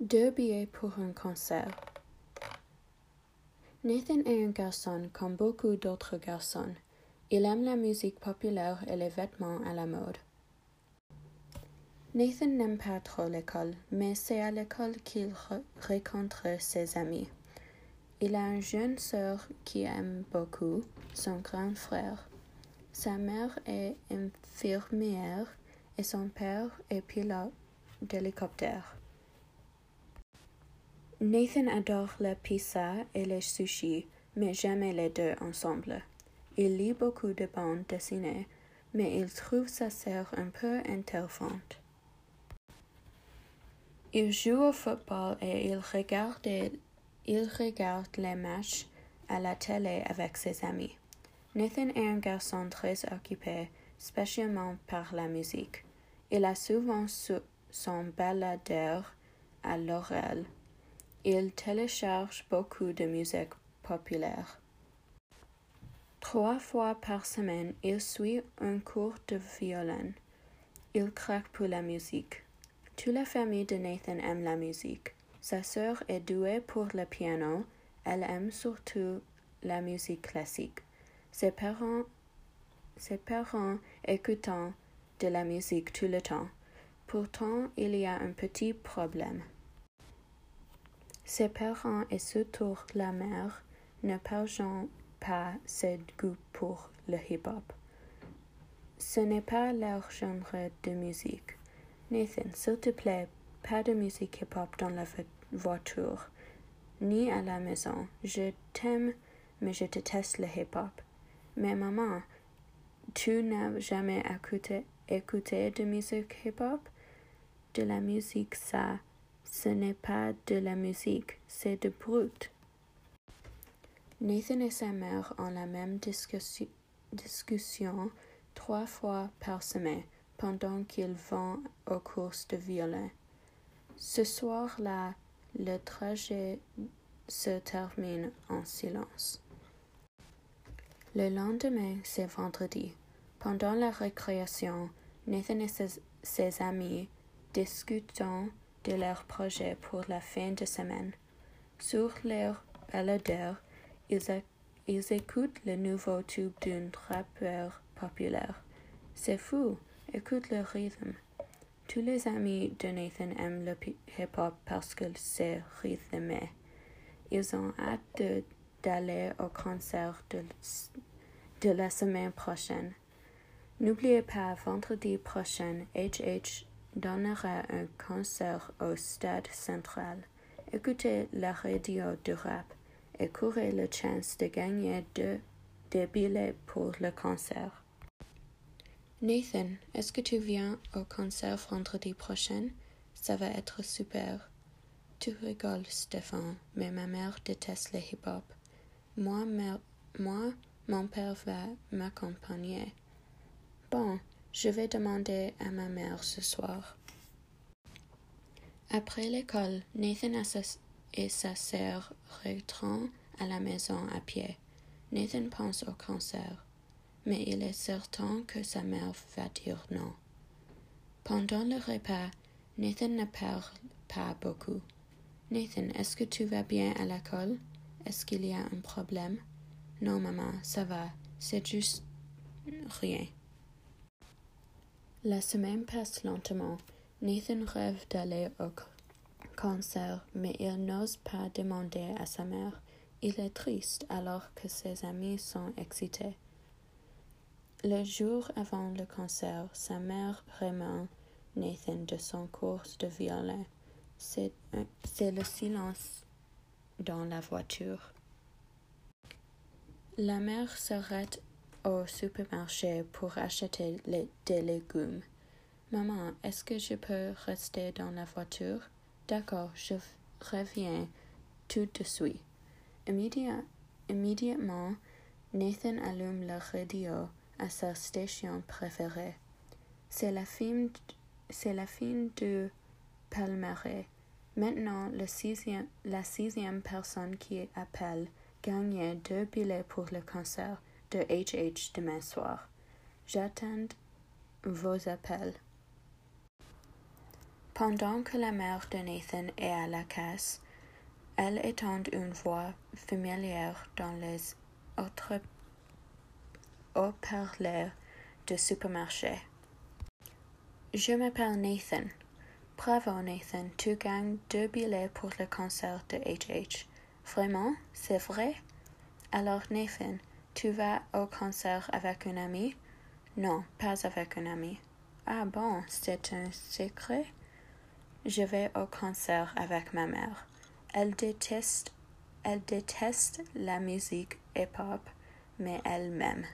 Deux billets pour un concert. Nathan est un garçon comme beaucoup d'autres garçons. Il aime la musique populaire et les vêtements à la mode. Nathan n'aime pas trop l'école, mais c'est à l'école qu'il rencontre ses amis. Il a une jeune sœur qui aime beaucoup son grand frère. Sa mère est infirmière et son père est pilote d'hélicoptère. Nathan adore la pizza et les sushis, mais jamais les deux ensemble. Il lit beaucoup de bandes dessinées, mais il trouve sa sœur un peu interférente. Il joue au football et il regarde, il regarde les matchs à la télé avec ses amis. Nathan est un garçon très occupé, spécialement par la musique. Il a souvent son baladeur à l'oreille il télécharge beaucoup de musique populaire. Trois fois par semaine, il suit un cours de violon. Il craque pour la musique. Toute la famille de Nathan aime la musique. Sa sœur est douée pour le piano. Elle aime surtout la musique classique. Ses parents, ses parents écoutent de la musique tout le temps. Pourtant, il y a un petit problème. Ses parents et surtout la mère ne partagent pas ses goûts pour le hip-hop. Ce n'est pas leur genre de musique. Nathan, s'il te plaît, pas de musique hip-hop dans la voiture, ni à la maison. Je t'aime, mais je déteste le hip-hop. Mais maman, tu n'as jamais écouté, écouté de musique hip-hop? De la musique, ça ce n'est pas de la musique, c'est de brut. Nathan et sa mère ont la même discussion, trois fois par semaine pendant qu'ils vont aux courses de violon. Ce soir-là, le trajet se termine en silence. Le lendemain, c'est vendredi. Pendant la récréation, Nathan et ses, ses amis discutent de leur projet pour la fin de semaine. Sur leur baladeur, ils, ils écoutent le nouveau tube d'un rappeur populaire. C'est fou, écoute le rythme. Tous les amis de Nathan aiment le hip-hop parce que c'est rythmé. Ils ont hâte d'aller au concert de, de la semaine prochaine. N'oubliez pas, vendredi prochain, HH donnera un concert au stade central. Écoutez la radio de rap et courez la chance de gagner deux, des billets pour le concert. Nathan, est-ce que tu viens au concert vendredi prochain? Ça va être super. Tu rigoles, Stéphane, mais ma mère déteste le hip-hop. Moi, moi, mon père va m'accompagner. Bon, je vais demander à ma mère ce soir. Après l'école, Nathan et sa sœur rentrent à la maison à pied. Nathan pense au cancer, mais il est certain que sa mère va dire non. Pendant le repas, Nathan ne parle pas beaucoup. Nathan, est-ce que tu vas bien à l'école? Est-ce qu'il y a un problème? Non, maman, ça va. C'est juste rien. La semaine passe lentement. Nathan rêve d'aller au concert, mais il n'ose pas demander à sa mère. Il est triste alors que ses amis sont excités. Le jour avant le concert, sa mère remet Nathan de son cours de violon. C'est le silence dans la voiture. La mère s'arrête au supermarché pour acheter des légumes. Maman, est-ce que je peux rester dans la voiture? D'accord, je reviens tout de suite. immédiatement, Nathan allume la radio à sa station préférée. C'est la fin, c'est la fin de Palmaret. Maintenant, le sixième, la sixième personne qui appelle gagne deux billets pour le concert de HH demain soir. J'attends vos appels. Pendant que la mère de Nathan est à la caisse, elle étend une voix familière dans les autres haut-parleurs de supermarché. Je m'appelle Nathan. Bravo Nathan, tu gagnes deux billets pour le concert de HH. Vraiment, c'est vrai? Alors Nathan, tu vas au concert avec une amie? Non, pas avec une amie. Ah bon, c'est un secret? Je vais au concert avec ma mère. Elle déteste, elle déteste la musique hip-hop, mais elle m'aime.